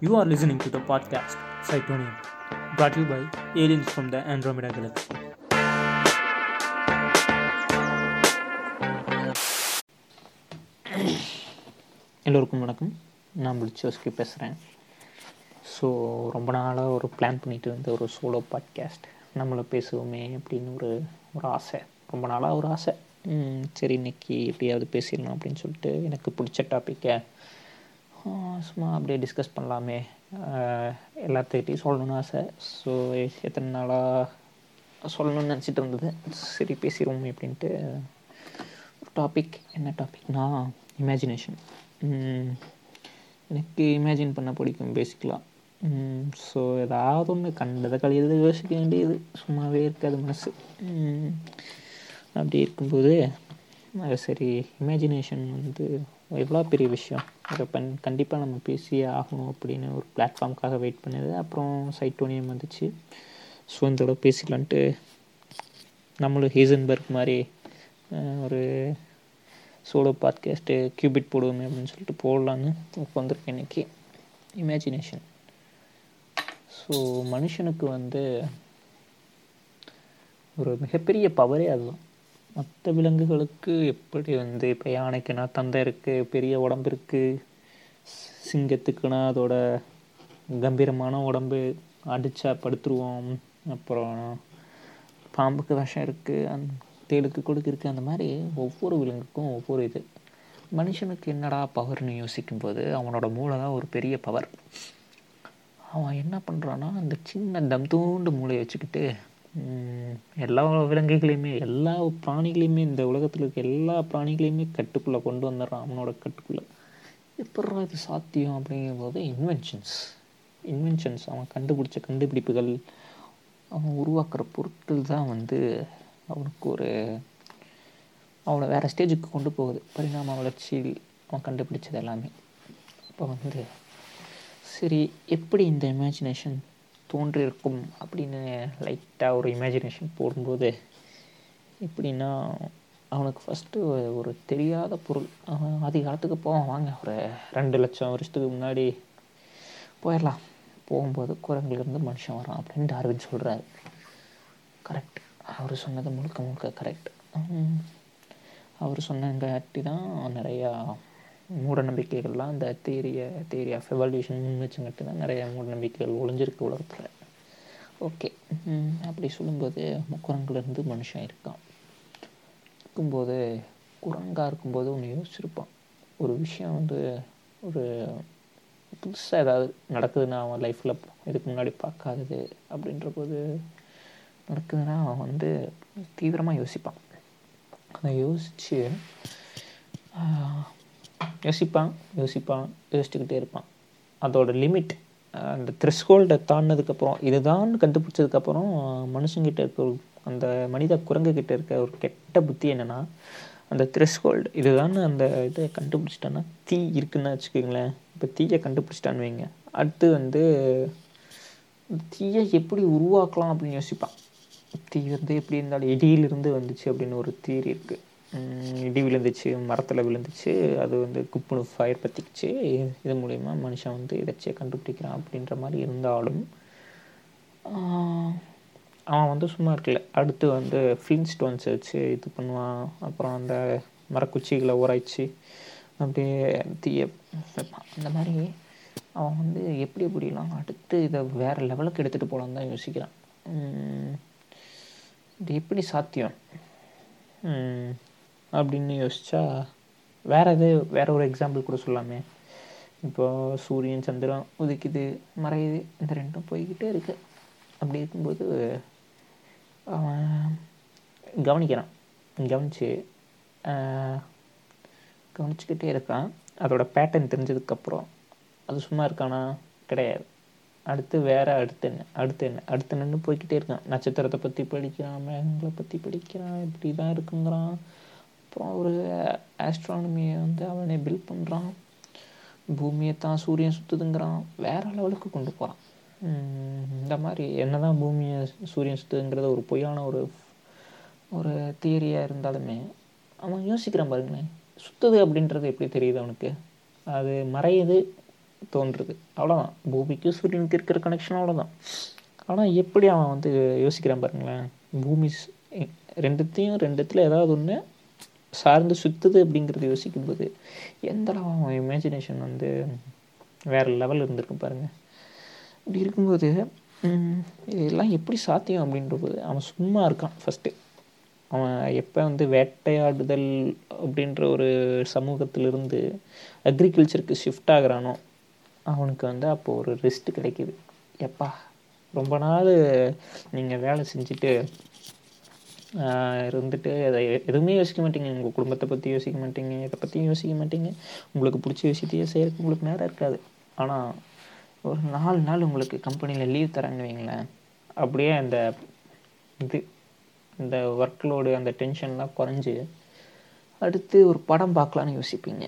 You are listening to the podcast Cytonium, brought to you by aliens from the Andromeda Galaxy. எல்லோருக்கும் வணக்கம். நான் பிடிச்சோஸ்கி பேசுகிறேன் so ரொம்ப நாளாக ஒரு பிளான் பண்ணிட்டு இருந்த ஒரு சோலோ பாட்காஸ்ட் நம்மளை பேசுவோமே அப்படின்னு ஒரு ஒரு ஆசை. ரொம்ப நாளாக ஒரு ஆசை. சரி இன்னைக்கு எப்படியாவது பேசிடலாம் அப்படின்னு சொல்லிட்டு எனக்கு பிடிச்ச டாப்பிக்கை சும்மா அப்படியே டிஸ்கஸ் பண்ணலாமே. எல்லாத்தையும் எல்லாத்துக்கிட்டையும் சொல்லணும்னு ஆசை. ஸோ எத்தனை நாளாக சொல்லணும்னு நினச்சிட்டு இருந்தது. சரி பேசிடுவோம் அப்படின்ட்டு ஒரு டாபிக் என்ன டாபிக்னா இமேஜினேஷன் எனக்கு இமேஜின் பண்ண பிடிக்கும் பேசிக்கலாம் ஸோ ஏதாவது ஒன்று கண்டதை கழியது யோசிக்க வேண்டியது. சும்மாவே இருக்காது மனசு. அப்படி இருக்கும்போது சரி இமேஜினேஷன் வந்து எவ்வளோ பெரிய விஷயம்? அதை கண்டிப்பாக நம்ம பேசியே ஆகணும் அப்படின்னு ஒரு பிளாட்ஃபார்முக்காக வெயிட் பண்ணது. அப்புறம் சைட்டோனியம் வந்துச்சு. ஸோ இந்த தடவை பேசிக்கலான்ட்டு நம்மளும் ஹீசன்பர்க் மாதிரி ஒரு சோலோ பாட்காஸ்ட்டு கியூபிட் போடுவோமே அப்படின்னு சொல்லிட்டு போடலான்னு உட்காந்துருக்கேன் இன்னைக்கு. இமேஜினேஷன் ஸோ மனுஷனுக்கு வந்து ஒரு மிகப்பெரிய பவரே அதுதான். மற்ற விலங்குகளுக்கு எப்படி வந்து இப்போ யானைக்குன்னா தந்தை இருக்குது பெரிய உடம்பு இருக்குது சிங்கத்துக்குன்னா அதோட கம்பீரமான உடம்பு அடித்தா படுத்துருவோம் அப்புறம் பாம்புக்கு விஷம் இருக்குது அந் தேளுக்கு கொடுக்கு இருக்குது அந்த மாதிரி ஒவ்வொரு விலங்குக்கும் ஒவ்வொரு இது. மனுஷனுக்கு என்னடா பவர்னு யோசிக்கும்போது அவனோட மூளை தான் ஒரு பெரிய பவர். அவன் என்ன பண்ணுறான்னா அந்த சின்ன தம் தூண்டு மூளையை வச்சுக்கிட்டு எல்லா விலங்குகளையுமே எல்லா பிராணிகளையுமே இந்த உலகத்தில் இருக்க எல்லா பிராணிகளையுமே கட்டுக்குள்ளே கொண்டு வந்துடுறான் அவனோட கட்டுக்குள்ளே. எப்பட்றா இது சாத்தியம் அப்படிங்கும்போது இன்வென்ஷன்ஸ் இன்வென்ஷன்ஸ் அவன் கண்டுபிடிச்ச கண்டுபிடிப்புகள் அவன் உருவாக்குற பொருட்கள் தான் வந்து அவனுக்கு ஒரு அவனை வேறு ஸ்டேஜுக்கு கொண்டு போகுது. பரிணாம வளர்ச்சியில் அவன் கண்டுபிடிச்சது எல்லாமே. அப்போ வந்து சரி எப்படி இந்த இமேஜினேஷன் தோன்றியிருக்கும் அப்படின்னு லைட்டாக ஒரு இமேஜினேஷன் போடும்போது எப்படின்னா அவனுக்கு ஃபஸ்ட்டு ஒரு தெரியாத பொருள். அவன் ஆதி காலத்துக்கு போவான். வாங்க ஒரு ரெண்டு லட்சம் வருஷத்துக்கு முன்னாடி போயிடலாம். போகும்போது குரங்குலேருந்து மனுஷன் வரான் அப்படின்னு டார்வின் சொல்கிறாரு கரெக்ட் அவர் சொன்னது முழுக்க முழுக்க கரெக்ட் அவர் சொன்னங்காட்டி தான் நிறையா மூட நம்பிக்கைகள்லாம் அந்த தேரிய தேரி ஆஃப் எவல்யூஷன் வச்சுங்கிட்டு தான் நிறைய மூட நம்பிக்கைகள் ஒளிஞ்சிருக்கு உலகத்தில். ஓகே அப்படி சொல்லும்போது முக்குரங்கிலிருந்து மனுஷன் இருக்கான். இருக்கும்போது குரங்காக இருக்கும்போது ஒன்று யோசிச்சிருப்பான். ஒரு விஷயம் வந்து ஒரு புதுசாக ஏதாவது நடக்குதுன்னா அவன் லைஃப்பில் இதுக்கு முன்னாடி பார்க்காதது அப்படின்ற போது நடக்குதுன்னா அவன் வந்து தீவிரமாக யோசிப்பான். அதை யோசித்து யோசிப்பான் யோசிப்பான் யோசிச்சுக்கிட்டே இருப்பான். அதோட லிமிட் அந்த த்ரெஷ்ஹோல்டை தாண்டினதுக்கப்புறம் இதுதான் கண்டுபிடிச்சதுக்கப்புறம் மனுஷங்கிட்ட இருக்க ஒரு அந்த மனித குரங்குகிட்ட இருக்க ஒரு கெட்ட புத்தி என்னென்னா அந்த த்ரெஷ்ஹோல்டு இதுதான் அந்த இதை கண்டுபிடிச்சிட்டான்னா தீ இருக்குன்னு வச்சுக்கோங்களேன். இப்போ தீயை கண்டுபிடிச்சிட்டான்னு வைங்க. அடுத்து வந்து தீயை எப்படி உருவாக்கலாம் அப்படின்னு யோசிப்பான். தீ வந்து எப்படி இருந்தாலும் இடியிலிருந்து வந்துச்சு அப்படின்னு ஒரு தீரி இருக்குது இடி விழுந்துச்சு மரத்தில் விழுந்துச்சு அது வந்து குப்புனு ஃபயர் பற்றிக்கிச்சு இது மூலயமா மனுஷன் வந்து இதைச்சே கண்டுபிடிக்கிறான் அப்படின்ற மாதிரி இருந்தாலும் அவன் வந்து சும்மா இருக்கல. அடுத்து வந்து ஃபிலிம் ஸ்டோன்ஸ் வச்சு இது பண்ணுவான். அப்புறம் அந்த மரக்குச்சிகளை உரைச்சி அப்படியே தீய வைப்பான். அந்த மாதிரி அவன் வந்து எப்படி எப்படிலாம் அடுத்து இதை வேறு லெவலுக்கு எடுத்துகிட்டு போகலான்னு தான் யோசிக்கிறான். இது எப்படி சாத்தியம்? அப்படின்னு யோசிச்சா வேற எது வேற ஒரு எக்ஸாம்பிள் கூட சொல்லாமே இப்போ சூரியன் சந்திரன் உதிக்குது மறையுது இந்த ரெண்டும் போய்கிட்டே இருக்கு. அப்படி இருக்கும்போது அவன் கவனிக்கிறான். கவனிச்சு கவனிச்சுக்கிட்டே இருக்கான். அதோட பேட்டர்ன் தெரிஞ்சதுக்கப்புறம் அது சும்மா இருக்கானா? கிடையாது. அடுத்து வேற அடுத்து என்ன? அடுத்து என்ன? அடுத்து என்னன்னு போய்க்கிட்டே இருக்கான். நட்சத்திரத்தை பற்றி படிக்கிறான் மேகங்களை பற்றி படிக்கிறான் இப்படி தான் இருக்குங்கிறான். அப்புறம் ஒரு ஆஸ்ட்ரானமியை வந்து அவனே பில்ட் பண்ணுறான் பூமியை தான் சூரியன் சுற்றுதுங்கிறான் வேற லெவலுக்கு கொண்டு போகிறான் இந்த மாதிரி என்னதான் பூமியை சூரியன் சுற்றுதுங்கிறத ஒரு பொய்யான ஒரு ஒரு தியரியாக இருந்தாலுமே அவன் யோசிக்கிறான் பாருங்களேன். சுற்றுது அப்படின்றது எப்படி தெரியுது அவனுக்கு? அது மறையுது தோன்றுது. அவ்வளோதான் பூமிக்கும் சூரியனுக்கு இருக்கிற கனெக்ஷன் அவ்வளோதான் ஆனால் எப்படி அவன் வந்து யோசிக்கிறான் பாருங்களேன்? பூமி ரெண்டுத்தையும் ரெண்டுத்தில் ஏதாவது ஒன்று சார்ந்து சுற்றுது அப்படிங்கிறது யோசிக்கும்போது எந்த அளவு அவன் இமேஜினேஷன் வந்து வேறு லெவல் இருந்திருக்கு பாருங்கள் இப்படி இருக்கும்போது இதெல்லாம் எப்படி சாத்தியம் அப்படின்ற போது அவன் சும்மா இருக்கான் ஃபஸ்ட்டு அவன் எப்போ வந்து வேட்டையாடுதல் அப்படின்ற ஒரு சமூகத்திலிருந்து அக்ரிகல்ச்சருக்கு ஷிஃப்ட் ஆகிறானோ அவனுக்கு வந்து அப்போ ஒரு ரெஸ்ட் கிடைக்குது. எப்பா ரொம்ப நாள் நீங்கள் வேலை செஞ்சுட்டு இருந்துட்டு அதை எதுவுமே யோசிக்க மாட்டீங்க. உங்கள் குடும்பத்தை பற்றி யோசிக்க மாட்டீங்க. இதை பற்றியும் யோசிக்க மாட்டீங்க. உங்களுக்கு பிடிச்ச விஷயத்தையே செய்யறதுக்கு உங்களுக்கு நேரம் இருக்காது. ஆனால் ஒரு நாலு நாள் உங்களுக்கு கம்பெனியில் லீவ் தராங்கன்னு வைங்களேன் அப்படியே அந்த இது இந்த ஒர்க் லோடு அந்த டென்ஷன்லாம் குறைஞ்சி அடுத்து ஒரு படம் பார்க்கலான்னு யோசிப்பீங்க.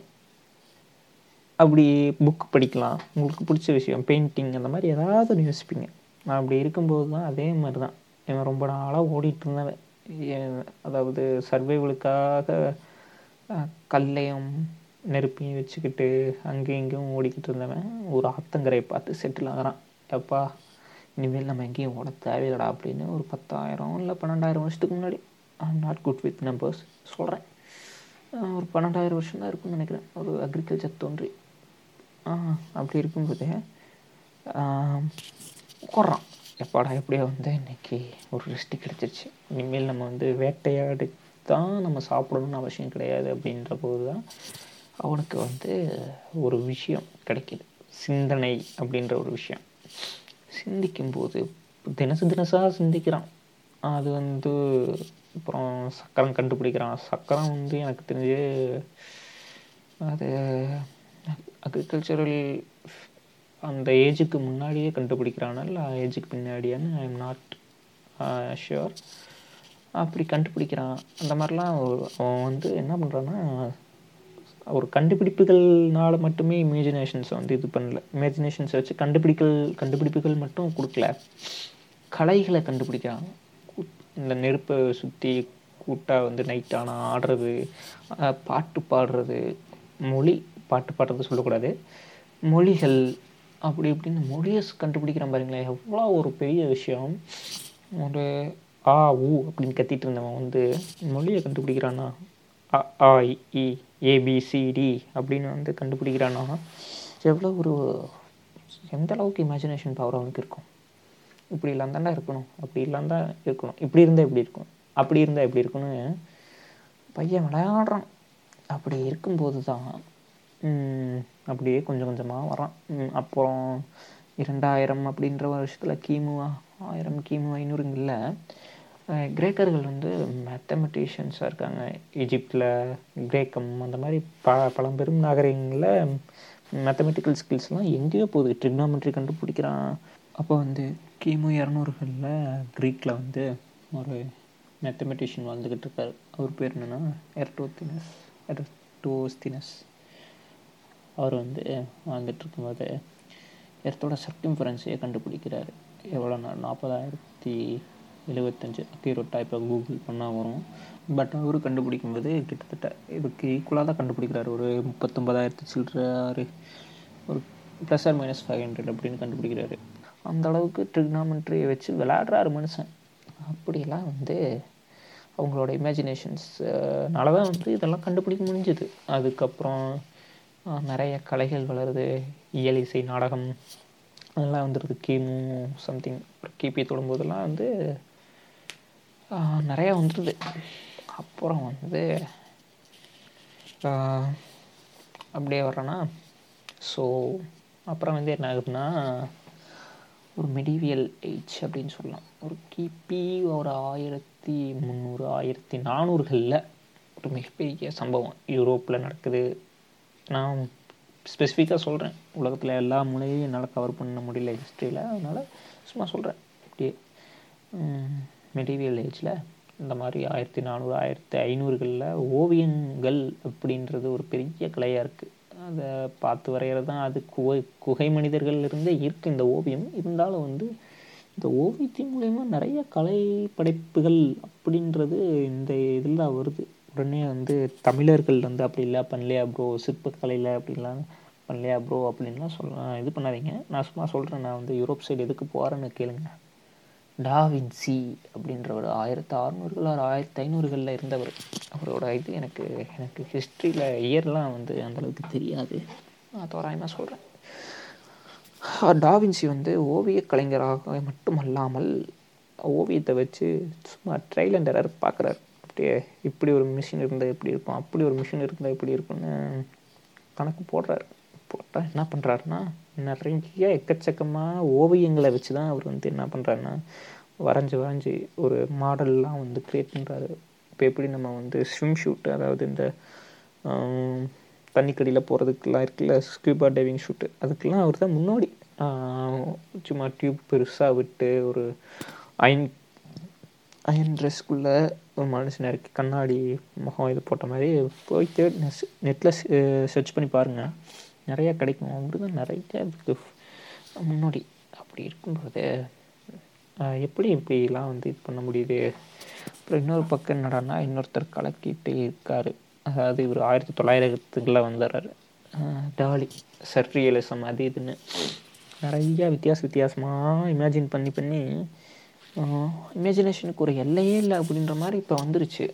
அப்படி புக் படிக்கலாம். உங்களுக்கு பிடிச்ச விஷயம் பெயிண்டிங் அந்த மாதிரி ஏதாவது ஒன்று யோசிப்பீங்க. நான் அப்படி இருக்கும்போது தான் அதே மாதிரி தான் இவன் ரொம்ப நாளாக ஓடிட்டு இருந்தவன். அதாவது சர்வைவலுக்காக கல்லையும் நெருப்பையும் வச்சுக்கிட்டு அங்கேயும் இங்கேயும் ஓடிக்கிட்டு இருந்தவன் ஒரு ஆத்தங்கரையை பார்த்து செட்டில் ஆகிறான். எப்பா இனிமேல் நம்ம எங்கேயும் ஓட தேவையில்லடா அப்படின்னு ஒரு பத்தாயிரம் இல்லை பன்னெண்டாயிரம் வருஷத்துக்கு முன்னாடி I'm not good with numbers சொல்கிறேன் ஒரு பன்னெண்டாயிரம் வருஷம் தான் இருக்கும்னு நினைக்கிறேன். ஒரு அக்ரிகல்ச்சர் தோன்றி. ஆ, அப்படி இருக்கும்போது குறான் எப்பாடா எப்படியோ வந்து இன்றைக்கி ஒரு ரெஸ்ட் கிடச்சிருச்சு. இனிமேல் நம்ம வந்து வேட்டையாடி தான் நம்ம சாப்பிடணும்னு அவசியம் கிடையாது அப்படின்ற போது தான் அவனுக்கு வந்து ஒரு விஷயம் கிடைக்கிது. சிந்தனை அப்படின்ற ஒரு விஷயம். சிந்திக்கும்போது தினசு தினசாக சிந்திக்கிறான். அது வந்து அப்புறம் சக்கரம் கண்டுபிடிக்கிறான். சக்கரம் வந்து எனக்கு தெரிஞ்சு அது அக்ரிகல்ச்சரல் அந்த ஏஜுக்கு முன்னாடியே கண்டுபிடிக்கிறானா? இல்லை ஏஜுக்கு பின்னாடியான்னு ஐ எம் நாட் ஷுர் அப்படி கண்டுபிடிக்கிறான். அந்த மாதிரிலாம் அவன் வந்து என்ன பண்ணுறான்னா ஒரு கண்டுபிடிப்புகள்னால மட்டுமே இமேஜினேஷன்ஸை வந்து இது பண்ணல. இமேஜினேஷன்ஸை வச்சு கண்டுபிடிக்கல் கண்டுபிடிப்புகள் மட்டும் கொடுக்கல. கலைகளை கண்டுபிடிக்கிறான். கூ- இந்த நெருப்பை சுற்றி கூட்டாக வந்து நைட் ஆனால் ஆடுறது பாட்டு பாடுறது மொழி பாட்டு பாடுறது சொல்லக்கூடாது. மொழிகள் அப்படி இப்படின்னு மொழியை கண்டுபிடிக்கிறான் பாருங்களேன் எவ்வளோ ஒரு பெரிய விஷயம். ஒரு ஆ ஊ அப்படின்னு கத்திட்டு இருந்தவன் வந்து மொழியை கண்டுபிடிக்கிறானா? அ ஆ இ, ஏபிசிடி அப்படின்னு வந்து கண்டுபிடிக்கிறானா? எவ்வளோ ஒரு எந்த அளவுக்கு இமேஜினேஷன் பவர் அவனுக்கு இருக்கும்? இப்படி இல்லாம தாண்டா இருக்கணும். அப்படி இல்லாம தான் இருக்கணும். இப்படி இருந்தால் இப்படி இருக்கும்? அப்படி இருந்தால் எப்படி இருக்கும்னு பையன் விளையாடுறான். அப்படி இருக்கும்போது தான் அப்படியே கொஞ்சம் கொஞ்சமாக வரான். அப்புறம் இரண்டாயிரம் அப்படின்ற வருஷத்தில் கிமு ஆயிரம் கிமு ஐநூறுங்களில் கிரேக்கர்கள் வந்து மேத்தமெட்டிஷியன்ஸாக இருக்காங்க. ஈஜிப்டில் கிரேக்கம் அந்த மாதிரி ப பழம்பெரும் நாகரிகங்களில் மேத்தமெட்டிக்கல் ஸ்கில்ஸ்லாம் எங்கேயோ போகுது. ட்ரிக்னாமெட்ரி கண்டுபிடிக்கிறான். அப்போ வந்து கிமு இரநூறுகளில் க்ரீக்கில் வந்து ஒரு மேத்தமெட்டிஷியன் வாழ்ந்துக்கிட்டு இருக்கார். அவர் பேர் என்னென்னா எர்டோத்தினஸ் எர்டோஸ்தினஸ் அவர் வந்து வாழ்ந்துட்டு இருக்கும்போது எர்த்தோட சர்க்கிம்ஃபரன்ஸையே கண்டுபிடிக்கிறார். எவ்வளோ நாள்? நாற்பதாயிரத்தி எழுபத்தஞ்சு அக்யூரேட்டாக இப்போ கூகுள் பண்ணால் வரும். பட் அவர் கண்டுபிடிக்கும்போது கிட்டத்தட்ட இதுக்கு ஈக்குவலாக தான் கண்டுபிடிக்கிறாரு. ஒரு முப்பத்தொம்பதாயிரத்தி சில்லறாரு ஒரு plus or minus five hundred அப்படின்னு கண்டுபிடிக்கிறாரு. அந்த அளவுக்கு ட்ரிக்னாமெண்ட்ரியை வச்சு விளையாடுறாரு மனுஷன். அப்படிலாம் வந்து அவங்களோட இமேஜினேஷன்ஸ்னால தான் வந்து இதெல்லாம் கண்டுபிடிக்க முடிஞ்சுது. அதுக்கப்புறம் நிறைய கலைகள் வளருது. இயல் இசை நாடகம் அதெல்லாம் வந்துடுது கிமு சம்திங் கிபி தொடும்போதெல்லாம் வந்து நிறையா வந்துடுது அப்புறம் வந்து அப்படியே வர்றேன்னா ஸோ அப்புறம் வந்து என்ன ஆகுதுன்னா ஒரு மெடிவியல் ஏஜ் அப்படின்னு சொல்லலாம். ஒரு கிபி ஒரு ஆயிரத்தி முந்நூறு ஆயிரத்தி நானூறுகளில் ஒரு மிகப்பெரிய சம்பவம். யூரோப்பில் நடக்குது. நான் ஸ்பெசிஃபிக்காக சொல்கிறேன் உலகத்தில் எல்லா மூலையும் என்னால் கவர் பண்ண முடியல ஹிஸ்ட்ரியில் அதனால் சும்மா சொல்கிறேன் அப்படியே மெட்டீரியல் ஏஜில் இந்த மாதிரி ஆயிரத்தி நானூறு ஆயிரத்தி ஐநூறுகளில் ஓவியங்கள் அப்படின்றது ஒரு பெரிய கலையாக இருக்குது அதை பார்த்து வரைகிறது தான் அது குகை குகை மனிதர்கள் இருந்தே இருக்குது இந்த ஓவியம் இருந்தாலும் வந்து இந்த ஓவியத்தின் மூலயமா நிறைய கலை படைப்புகள் அப்படின்றது இந்த இதில் தான் வருது. உடனே வந்து தமிழர்கள் வந்து அப்படி இல்லை பண்ணலையா ப்ரோ சிற்பக்கலையில் அப்படிலாம் பண்ணலையா ப்ரோ அப்படின்லாம் சொல்ல இது பண்ணாதீங்க. நான் சும்மா சொல்கிறேன் நான் வந்து யூரோப் சைடு எதுக்கு போகிறேன்னு கேளுங்க. டாவின்சி அப்படின்றவர் ஆயிரத்தி அறநூறுகள் ஒரு ஆயிரத்தி ஐநூறுகளில் இருந்தவர். அவரோட இது எனக்கு எனக்கு ஹிஸ்ட்ரியில் இயர்லாம் வந்து அந்தளவுக்கு தெரியாது. நான் தோராயமாக சொல்கிறேன் டாவின்சி வந்து ஓவிய கலைஞராக மட்டுமல்லாமல் ஓவியத்தை வச்சு சும்மா ட்ரையல் அண்ட் எரர் பார்க்குறாரு. அப்படியே இப்படி ஒரு மிஷின் இருந்தால் எப்படி இருக்கும்? அப்படி ஒரு மிஷின் இருந்தால் எப்படி இருக்கும்னு கணக்கு போடுறாரு. போட்டால் என்ன பண்ணுறாருன்னா நிறைய எக்கச்சக்கமாக ஓவியங்களை வச்சு தான் அவர் வந்து என்ன பண்ணுறாருன்னா வரைஞ்சி வரைஞ்சி ஒரு மாடல்லாம் வந்து க்ரியேட் பண்ணுறாரு இப்போ எப்படி நம்ம வந்து ஸ்விம் ஷூட் அதாவது இந்த தண்ணிக்கடியில் போகிறதுக்கெல்லாம் இருக்குல்ல ஸ்கூபா டைவிங் ஷூட்டு அதுக்கெல்லாம் அவர் தான் முன்னாடி சும்மா டியூப் பெருசாக விட்டு ஒரு அயன் அயன் ட்ரெஸ்க்குள்ளே ஒரு மனுஷன் இருக்குது கண்ணாடி முகம் இது போட்ட மாதிரி போயிட்டு நெட்டில் சர்ச் பண்ணி பாருங்கள் நிறையா கிடைக்கும். அவரு தான் நிறைய முன்னாடி அப்படி இருக்கும்போது எப்படி இப்படிலாம் வந்து இது பண்ண முடியுது? அப்புறம் இன்னொரு பக்கம் என்னடானா இன்னொருத்தர் கலக்கிட்டு இருக்கார். அதாவது இவர் ஆயிரத்தி தொள்ளாயிரத்துக்குள்ள வந்துடுறாரு. டாலி சர்ரியலிசம் அது இதுன்னு. நிறையா வித்தியாச வித்தியாசமாக இமேஜின் பண்ணி பண்ணி இமேஜினேஷனுக்கு ஒரு எல்லையே இல்லை அப்படின்ற மாதிரி இப்போ வந்துருச்சு.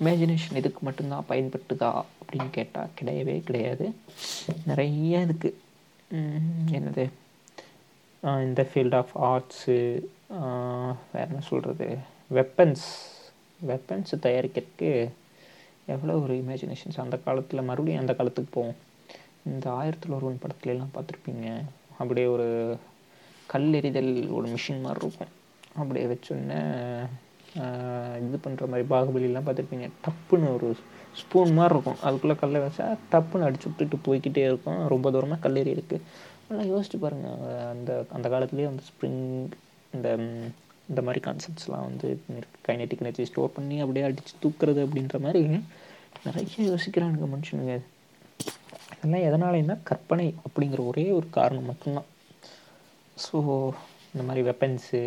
இமேஜினேஷன் இதுக்கு மட்டும்தான் பயன்பட்டுதா அப்படின்னு கேட்டால் கிடையவே கிடையாது. நிறைய இதுக்கு என்னது? இந்த ஃபீல்ட் ஆஃப் ஆர்ட்ஸு வேறு என்ன சொல்கிறது வெப்பன்ஸ் வெப்பன்ஸ் தயாரிக்கிறதுக்கு எவ்வளோ ஒரு இமேஜினேஷன்ஸ் அந்த காலத்தில் மறுபடியும் அந்த காலத்துக்கு போவோம். இந்த ஆயிரத்தில் ஒருவன் படத்துலலாம் பார்த்துருப்பீங்க. அப்படியே ஒரு கல் எறிதல் ஒரு மிஷின் மாதிரி இருக்கும். அப்படியே வச்சோன்னே இது பண்ணுற மாதிரி பாகுபலிலாம் பார்த்துருப்பீங்க. டப்புன்னு ஒரு ஸ்பூன் மாதிரி இருக்கும். அதுக்குள்ளே கல்லை வச்சா டப்புன்னு அடிச்சு விட்டுட்டு போய்கிட்டே இருக்கும். ரொம்ப தூரமாக கல்லறி இருக்குது நல்லா யோசிச்சு பாருங்கள் அந்த அந்த காலத்துலேயே வந்து ஸ்ப்ரிங் இந்த இந்த மாதிரி கான்செப்ட்ஸ்லாம் வந்து கைனெட்டிக் எனர்ஜி ஸ்டோர் பண்ணி அப்படியே அடித்து தூக்குறது அப்படின்ற மாதிரி நிறைய யோசிக்கிறானுங்க மனுஷனுங்க. இதெல்லாம் எதனாலேன்னா கற்பனை அப்படிங்கிற ஒரே ஒரு காரணம் மட்டும்தான். ஸோ இந்த மாதிரி வெப்பன்ஸு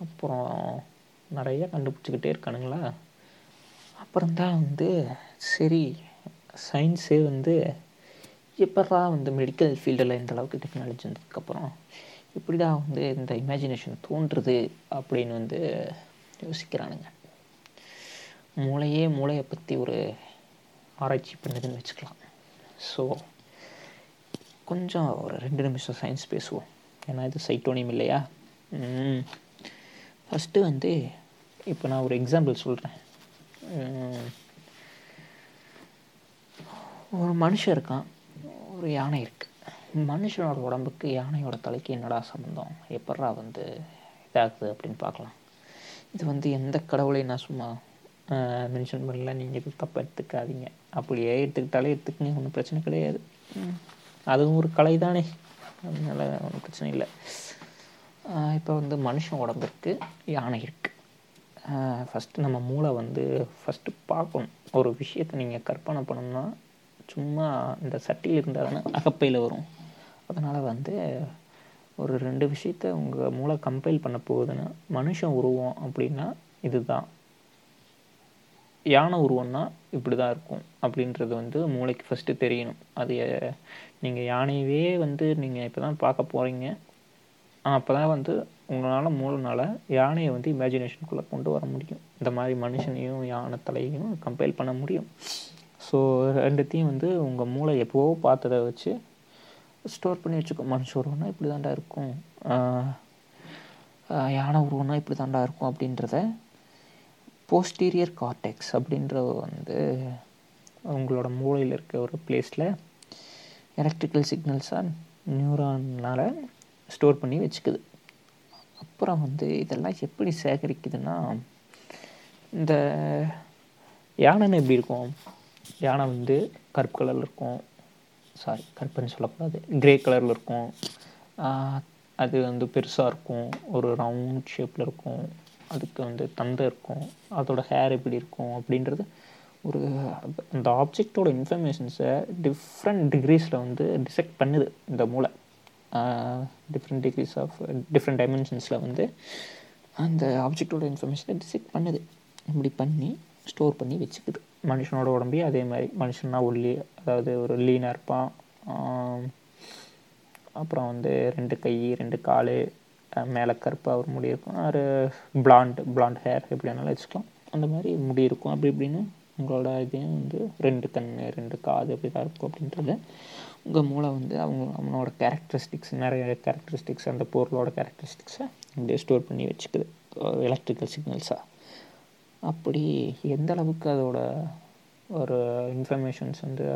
அப்புறம் நிறைய கண்டுபிடிச்சிக்கிட்டே இருக்கானுங்களா? அப்புறம்தான் வந்து சரி சயின்ஸே வந்து எப்படா வந்து மெடிக்கல் ஃபீல்டில் இந்த அளவுக்கு டெக்னாலஜி வந்ததுக்கப்புறம் எப்படிடா வந்து இந்த இமேஜினேஷன் தோன்றுறது அப்படின்னு வந்து யோசிக்கிறானுங்க. மூளையே மூளையை பற்றி ஒரு ஆராய்ச்சி பண்ணுதுன்னு வச்சுக்கலாம். ஸோ கொஞ்சம் ஒரு ரெண்டு நிமிஷம் சயின்ஸ் பேசுவோம். ஏன்னா இது சைட்டோனியம் இல்லையா? ஃபஸ்ட்டு வந்து இப்போ நான் ஒரு எக்ஸாம்பிள் சொல்கிறேன் ஒரு மனுஷன் இருக்கான். ஒரு யானை இருக்குது மனுஷனோட உடம்புக்கு யானையோட தலைக்கு என்னடா சம்மந்தம் எப்பட்றா வந்து இதாகுது அப்படின்னு பார்க்கலாம். இது வந்து எந்த கடவுளையும் நான் சும்மா மென்ஷன் பண்ணல. நீங்கள் இது தப்பாக எடுத்துக்காதீங்க. அப்படியே எடுத்துக்கிட்டாலே எடுத்துக்கங்க. ஒன்றும் பிரச்சனை கிடையாது. அதுவும் ஒரு கலை தானே அதனால ஒன்றும் பிரச்சனை இல்லை. இப்போ வந்து மனுஷன் உடம்புக்கு யானை இருக்குது ஃபஸ்ட்டு நம்ம மூளை வந்து ஃபஸ்ட்டு பார்க்கணும். ஒரு விஷயத்தை நீங்கள் கற்பனை பண்ணணும்னா சும்மா இந்த சட்டியில் இருந்தால் தானே அகப்பையில் வரும். அதனால் வந்து ஒரு ரெண்டு விஷயத்த உங்கள் மூளை கம்பைல் பண்ண போகுதுன்னா மனுஷன் உருவம் அப்படின்னா இதுதான். யானை உருவம்னா இப்படி தான் இருக்கும் அப்படின்றது வந்து மூளைக்கு ஃபஸ்ட்டு தெரியணும். அது நீங்கள் யானையவே வந்து நீங்கள் இப்போ தான் பார்க்க போகிறீங்க அப்போ தான் வந்து உங்களால் மூளைனால் யானையை வந்து இமேஜினேஷனுக்குள்ளே கொண்டு வர முடியும். இந்த மாதிரி மனுஷனையும் யானை தலையையும் கம்பேர் பண்ண முடியும். ஸோ ரெண்டுத்தையும் வந்து உங்கள் மூளை எப்போவோ பார்த்ததை வச்சு ஸ்டோர் பண்ணி வச்சுக்கோ மனுஷ உருவம்னா இப்படி தாண்டா இருக்கும். யானை உருவம்னா இப்படி தாண்டா இருக்கும் அப்படின்றத போஸ்டீரியர் கார்டெக்ஸ் அப்படின்ற வந்து உங்களோட மூளையில் இருக்க ஒரு பிளேஸில் எலக்ட்ரிக்கல் சிக்னல்ஸாக நியூரானால் ஸ்டோர் பண்ணி வச்சுக்குது. அப்புறம் வந்து இதெல்லாம் எப்படி சேகரிக்குதுன்னா இந்த யானைன்னு எப்படி இருக்கும்? யானை வந்து கருப்பு கலரில் இருக்கும். சாரி கருப்புன்னு சொல்லக்கூடாது. கிரே கலரில் இருக்கும். அது வந்து பெருசாக இருக்கும். ஒரு ரவுண்ட் ஷேப்பில் இருக்கும். அதுக்கு வந்து தந்தை இருக்கும். அதோட ஹேர் எப்படி இருக்கும் அப்படின்றது ஒரு அந்த ஆப்ஜெக்டோட இன்ஃபர்மேஷன்ஸை டிஃப்ரெண்ட் டிகிரீஸில் வந்து டிசெக்ட் பண்ணுது இந்த மூளை. டிஃப்ரெண்ட் டிகிரிஸ் ஆஃப் டிஃப்ரெண்ட் டைமென்ஷன்ஸில் வந்து அந்த ஆப்ஜெக்டோட இன்ஃபர்மேஷனை டிசெக்ட் பண்ணுது. இப்படி பண்ணி ஸ்டோர் பண்ணி வச்சுக்குது. மனுஷனோட உடம்பே அதே மாதிரி. மனுஷன்னா ஒல்லி அதாவது ஒரு லீனாக இருப்பான். அப்புறம் வந்து ரெண்டு கை ரெண்டு கால் மேலே கருப்பாக ஒரு முடி இருக்கும். ஒரு பிளாண்ட் பிளாண்ட் ஹேர் எப்படி வேணாலும் வச்சுக்கலாம். அந்த மாதிரி முடி இருக்கும். அப்படி இப்படின்னு உங்களோட இதையும் வந்து ரெண்டு கண் ரெண்டு காது அப்படி தான் இருக்கும் அப்படின்றது உங்கள் மூளை வந்து அவங்க அவனோட கேரக்டரிஸ்டிக்ஸ் நிறைய கேரக்டரிஸ்டிக்ஸ் அந்த பொருளோட கேரக்டரிஸ்டிக்ஸை அப்படியே ஸ்டோர் பண்ணி வச்சுக்குது. எலக்ட்ரிக்கல் சிக்னல்ஸாக அப்படி எந்த அளவுக்கு அதோட ஒரு இன்ஃபர்மேஷன்ஸ் வந்து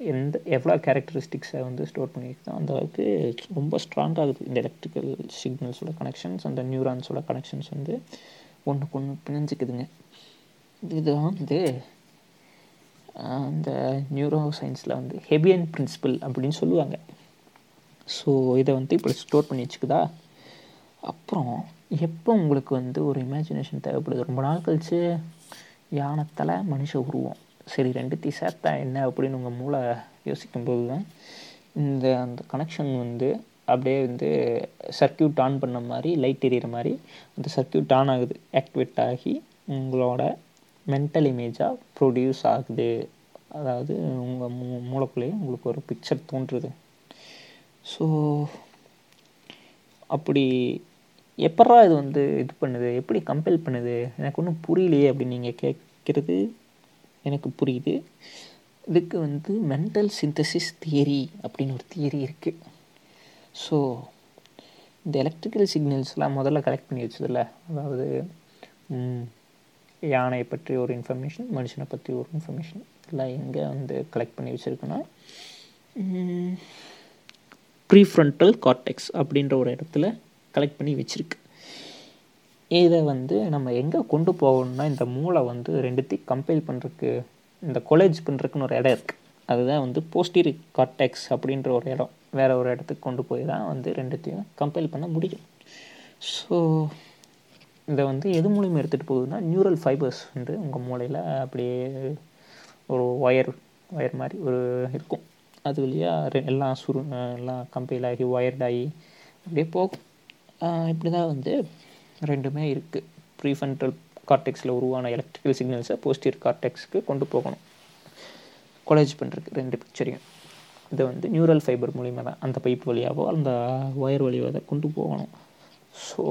எந்த எவ்வளோ கேரக்டரிஸ்டிக்ஸை வந்து ஸ்டோர் பண்ணியிருக்கோ அந்த அளவுக்கு ரொம்ப ஸ்ட்ராங்காகுது இந்த எலக்ட்ரிக்கல் சிக்னல்ஸோட கனெக்ஷன்ஸ் அந்த நியூரான்ஸோட கனெக்ஷன்ஸ் வந்து ஒன்றுக்கு ஒன்று பிணைஞ்சிக்குதுங்க. இதுதான் வந்து அந்த நியூரோ சயின்ஸில் வந்து ஹெபியன் பிரின்சிபல் அப்படின்னு சொல்லுவாங்க. ஸோ இதை வந்து இப்படி ஸ்டோர் பண்ணி வச்சுக்குதா? அப்புறம் எப்போ உங்களுக்கு வந்து ஒரு இமேஜினேஷன் தேவைப்படுது? ரொம்ப நாள் கழித்து யானத்தில் மனுஷ உருவம். சரி ரெண்டுத்தையும் சேர்த்தா என்ன அப்படின்னு உங்கள் மூளை யோசிக்கும்போது தான் இந்த அந்த கனெக்ஷன் வந்து அப்படியே வந்து சர்க்கியூட் ஆன் பண்ண மாதிரி லைட் எரியிற மாதிரி அந்த சர்க்கியூட் ஆன் ஆகுது. ஆக்டிவேட் ஆகி உங்களோட மென்டல் இமேஜாக ப்ரொடியூஸ் ஆகுது. அதாவது உங்கள் மூ மூளைக்குள்ளேயே உங்களுக்கு ஒரு பிக்சர் தோன்றுது. ஸோ அப்படி எப்பட்றா இது வந்து இது பண்ணுது? எப்படி கம்பேர் பண்ணுது? எனக்கு ஒன்றும் புரியலையே அப்படின்னு நீங்கள் கேட்குறது எனக்கு புரியுது. இதுக்கு வந்து மென்டல் சிந்தசிஸ் தியரி அப்படின்னு ஒரு தியரி இருக்குது ஸோ இந்த எலக்ட்ரிக்கல் சிக்னல்ஸ்லாம் முதல்ல கலெக்ட் பண்ணி வச்சதில்ல அதாவது யானையை பற்றி ஒரு இன்ஃபர்மேஷன் மனுஷனை பற்றி ஒரு இன்ஃபர்மேஷன் இதெல்லாம் எங்கே வந்து கலெக்ட் பண்ணி வச்சுருக்குன்னா ப்ரீஃப்ரண்டல் கார்டெக்ஸ் அப்படின்ற ஒரு இடத்துல கலெக்ட் பண்ணி வச்சுருக்கு. இதை வந்து நம்ம எங்கே கொண்டு போகணும்னா இந்த மூளை வந்து ரெண்டுத்தையும் கம்பேர் பண்ணுறதுக்கு இந்த கொலேஜ் பண்ணுறதுக்குன்னு ஒரு இடம் இருக்குது அதுதான் வந்து போஸ்டீரி கார்டெக்ஸ் அப்படின்ற ஒரு இடம். வேறு ஒரு இடத்துக்கு கொண்டு போய் தான் வந்து ரெண்டுத்தையும் கம்பேர் பண்ண முடியும். ஸோ இதை வந்து எது மூலியமாக எடுத்துகிட்டு போகுதுன்னா நியூரல் ஃபைபர்ஸ் வந்து உங்கள் மூளையில் அப்படியே ஒரு ஒயர் ஒயர் மாதிரி ஒரு இருக்கும். அது வழியாக எல்லாம் சுரு எல்லாம் கம்பெயில் ஆகி ஒயர்டாகி அப்படியே போகும். இப்படி தான் வந்து ரெண்டுமே இருக்குது ப்ரீஃபென்ட்ரல் கார்டெக்ஸில் உருவான எலக்ட்ரிக்கல் சிக்னல்ஸை போஸ்டியர் கார்டெக்ஸ்க்கு கொண்டு போகணும். கொலேஜ் பண்ணுறதுக்கு ரெண்டு பிக்சரையும் இதை வந்து நியூரல் ஃபைபர் மூலிமா தான் அந்த பைப் வழியாவோ அந்த ஒயர் வழியாக தான் கொண்டு போகணும். ஸோ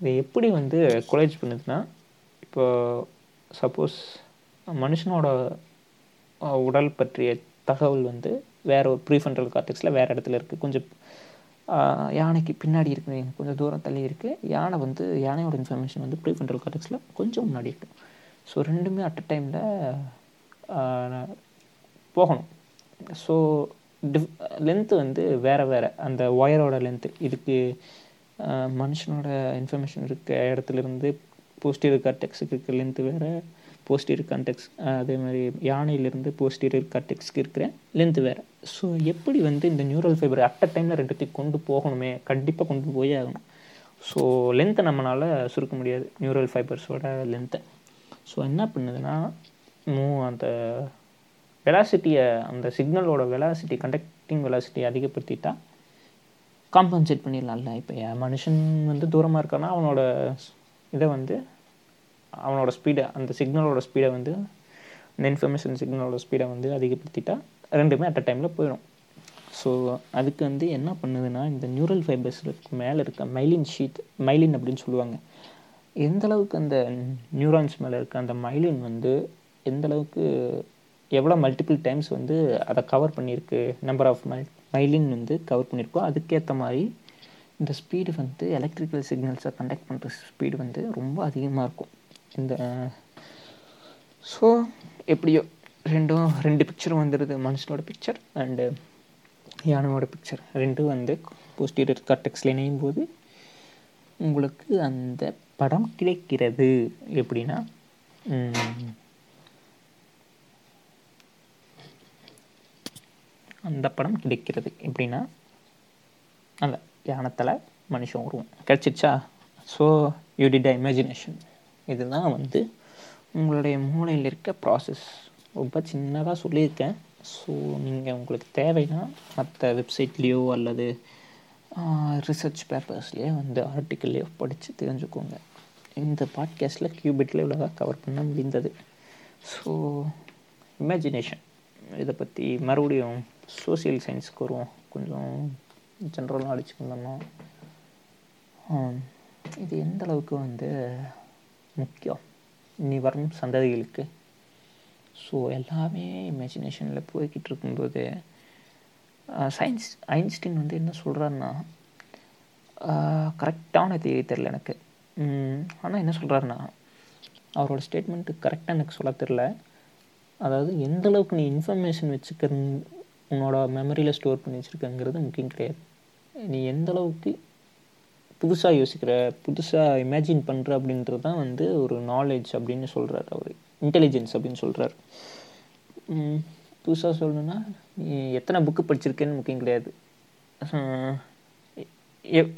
இதை எப்படி வந்து கொலேஜ் பண்ணுதுன்னா இப்போ சப்போஸ் மனுஷனோட உடல் பற்றிய தகவல் வந்து வேற ஒரு ப்ரீஃபென்ட்ரல் கார்டெக்ஸில் வேறு இடத்துல இருக்குது கொஞ்சம் யானைக்கு பின்னாடி இருக்குது கொஞ்சம் தூரம் தள்ளி இருக்குது யானை வந்து யானையோட இன்ஃபர்மேஷன் வந்து ப்ரீஃபென்ட்ரல் கார்டெக்ஸில் கொஞ்சம் முன்னாடி இருக்குது ஸோ ரெண்டுமே அட் அ டைமில் போகணும். ஸோ டிஃப் லென்த்து வந்து வேறு வேறு. அந்த ஒயரோட லென்த்து இதுக்கு மனுஷனோட இன்ஃபர்மேஷன் இருக்க இடத்துலேருந்து போஸ்டீரியர் கார்டெக்ஸுக்கு இருக்க லென்த்து வேறு போஸ்டீரியர் கான்டெக்ஸ் அதே மாதிரி யானையிலேருந்து போஸ்டீரியர் கார்டெக்ஸ்க்கு இருக்கிற லென்த்து வேறு. ஸோ எப்படி வந்து இந்த நியூரல் ஃபைபர் அட் அ டைமில் ரெண்டுத்தையும் கொண்டு போகணுமே? கண்டிப்பாக கொண்டு போயே ஆகணும். ஸோ லென்த்தை நம்மளால் சுருக்க முடியாது நியூரல் ஃபைபர்ஸோட லென்த்தை ஸோ என்ன பண்ணுதுன்னா மூ அந்த வெலாசிட்டியை அந்த சிக்னலோட வெலாசிட்டி கண்டக்டிங் வெலாசிட்டி அதிகப்படுத்திட்டா காம்பன்சேட் பண்ணிடலாம்ல. இப்போ என் மனுஷன் வந்து தூரமாக இருக்கான்னா அவனோட இதை வந்து அவனோட ஸ்பீடை அந்த சிக்னலோட ஸ்பீடை வந்து இந்த இன்ஃபர்மேஷன் சிக்னலோட ஸ்பீடை வந்து அதிகப்படுத்திட்டா ரெண்டுமே அட் அ டைமில் போயிடும். ஸோ அதுக்கு வந்து என்ன பண்ணுதுன்னா இந்த நியூரல் ஃபைபர்ஸ்க்கு மேலே இருக்க மைலின் ஷீட் மைலின் அப்படின்னு சொல்லுவாங்க. எந்த அளவுக்கு அந்த நியூரான்ஸ் மேலே இருக்க அந்த மைலின் வந்து எந்த அளவுக்கு எவ்வளோ மல்டிபிள் டைம்ஸ் வந்து அதை கவர் பண்ணியிருக்கு நம்பர் ஆஃப் மைல் மைலின் வந்து கவர் பண்ணியிருக்கோ அதுக்கேற்ற மாதிரி இந்த ஸ்பீடு வந்து எலக்ட்ரிக்கல் சிக்னல்ஸை கண்டக்ட் பண்ணுற ஸ்பீடு வந்து ரொம்ப அதிகமாக இருக்கும். இந்த ஸோ எப்படியோ ரெண்டும் ரெண்டு பிக்சரும் வந்துடுது மனுஷனோட பிக்சர் அண்டு யானையோட பிக்சர் ரெண்டும் வந்து போஸ்டீரியர் கார்டெக்ஸில் இணையும் போது உங்களுக்கு அந்த படம் கிடைக்கிறது. எப்படின்னா அந்த படம் கிடைக்கிறது. எப்படின்னா அந்த யானத்தில் மனுஷன் உருவம். கிடச்சிச்சா? So you did a imagination இதுதான் வந்து உங்களுடைய மூளையில் இருக்க ப்ராசஸ் ரொம்ப சின்னதாக சொல்லியிருக்கேன். ஸோ நீங்கள் உங்களுக்கு தேவைன்னா மற்ற வெப்சைட்லேயோ அல்லது ரிசர்ச் பேப்பர்ஸ்லேயோ வந்து ஆர்டிக்கல்லையோ படித்து தெரிஞ்சுக்கோங்க. இந்த பாட்காஸ்ட்டில் கியூபிட்டில் இவ்வளோதான் கவர் பண்ண முடிந்தது. ஸோ இமேஜினேஷன் இதை பற்றி மறுபடியும் சோசியல் சயின்ஸுக்கு வருவோம். கொஞ்சம் ஜென்ரல் நாலேஜுக்கு வந்தோம்னா இது எந்த அளவுக்கு வந்து முக்கியம்? இனி வரும் சந்ததிகளுக்கு. ஸோ எல்லாமே இமேஜினேஷனில் போய்கிட்டு இருக்கும்போது சயின்ஸ் ஐன்ஸ்டீன் வந்து என்ன சொல்கிறாருன்னா கரெக்டான தேதி தெரில எனக்கு. ஆனால் என்ன சொல்கிறாருன்னா அவரோட ஸ்டேட்மெண்ட்டு கரெக்டாக எனக்கு சொல்ல தெரில அதாவது எந்த அளவுக்கு நீ இன்ஃபர்மேஷன் வச்சுக்க உன்னோட மெமரியில் ஸ்டோர் பண்ணி வச்சுருக்கங்கிறது முக்கியம் கிடையாது. நீ எந்த அளவுக்கு புதுசாக யோசிக்கிற புதுசாக இமேஜின் பண்ணுற அப்படின்றது தான் வந்து ஒரு நாலேஜ் அப்படின்னு சொல்கிறார் அவர். இன்டெலிஜென்ஸ் அப்படின்னு சொல்கிறார் புதுசாக சொல்லணுன்னா நீ எத்தனை புக்கு படிச்சிருக்கேன்னு முக்கியம் கிடையாது.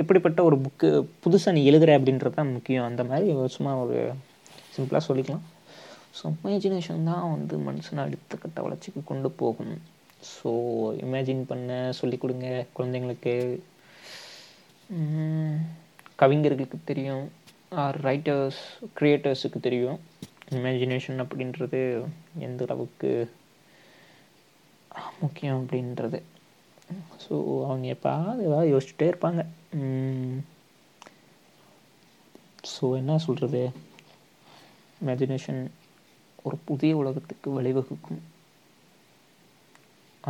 எப்படிப்பட்ட ஒரு புக்கு புதுசாக நீ எழுதுகிற அப்படின்றது தான் முக்கியம். அந்த மாதிரி சும்மா ஒரு சிம்பிளாக சொல்லிக்கலாம். ஸோ இமேஜினேஷன் தான் வந்து மனுஷனை அடுத்த கட்ட வளர்ச்சிக்கு கொண்டு போகும். ஸோ இமேஜின் பண்ண சொல்லிக் கொடுங்க குழந்தைங்களுக்கு. கவிஞர்களுக்கு தெரியும். ஆர் ரைட்டர்ஸ் க்ரியேட்டர்ஸுக்கு தெரியும். இமேஜினேஷன் அப்படின்றது எந்த அளவுக்கு முக்கியம் அப்படின்றது. ஸோ அவங்க எப்பாவது ஏதாவது யோசிச்சுட்டே இருப்பாங்க. ஸோ என்ன சொல்கிறது இமேஜினேஷன் ஒரு புதிய உலகத்துக்கு வழிவகுக்கும்.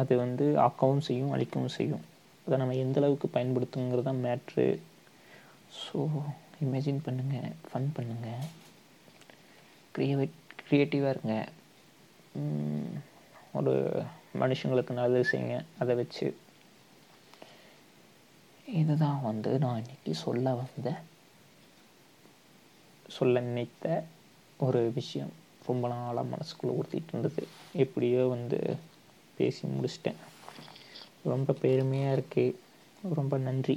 அது வந்து ஆக்கவும் செய்யும் அழிக்கவும் செய்யும். அதை நம்ம எந்த அளவுக்கு பயன்படுத்துங்கிறது தான் மேட்ரு ஸோ இமேஜின் பண்ணுங்கள் ஃபன் பண்ணுங்கள் க்ரியேட் க்ரியேட்டிவாக இருங்க ஒரு மனுஷங்களுக்கு நல்லது செய்யுங்க அதை வச்சு. இதுதான் வந்து நான் இன்றைக்கி சொல்ல வந்த சொல்ல நினைத்த ஒரு விஷயம். ரொம்ப நாளாக மனசுக்குள்ளே ஊற்றிட்டு இருந்தது. எப்படியோ வந்து பேசி முடிச்சிட்டேன். ரொம்ப பெருமையாக இருக்குது ரொம்ப நன்றி.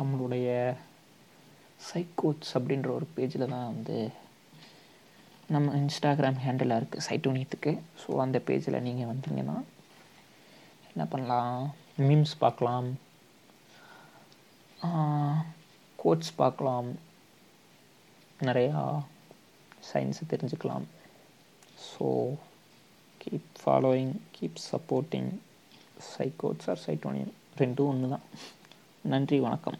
நம்மளுடைய சைக்கோட்ஸ் அப்படின்ற ஒரு பேஜில் தான் வந்து நம்ம இன்ஸ்டாகிராம் ஹேண்டிலாக இருக்குது சைட்டோனியத்துக்கு ஸோ அந்த பேஜில் நீங்கள் வந்தீங்கன்னா என்ன பண்ணலாம்? மீம்ஸ் பார்க்கலாம். கோட்ஸ் பார்க்கலாம். நிறையா சயின்ஸை தெரிஞ்சுக்கலாம். So keep following keep supporting zygotes or சைட்டோனியன் ரெண்டும் ஒன்று தான் நன்றி வணக்கம்.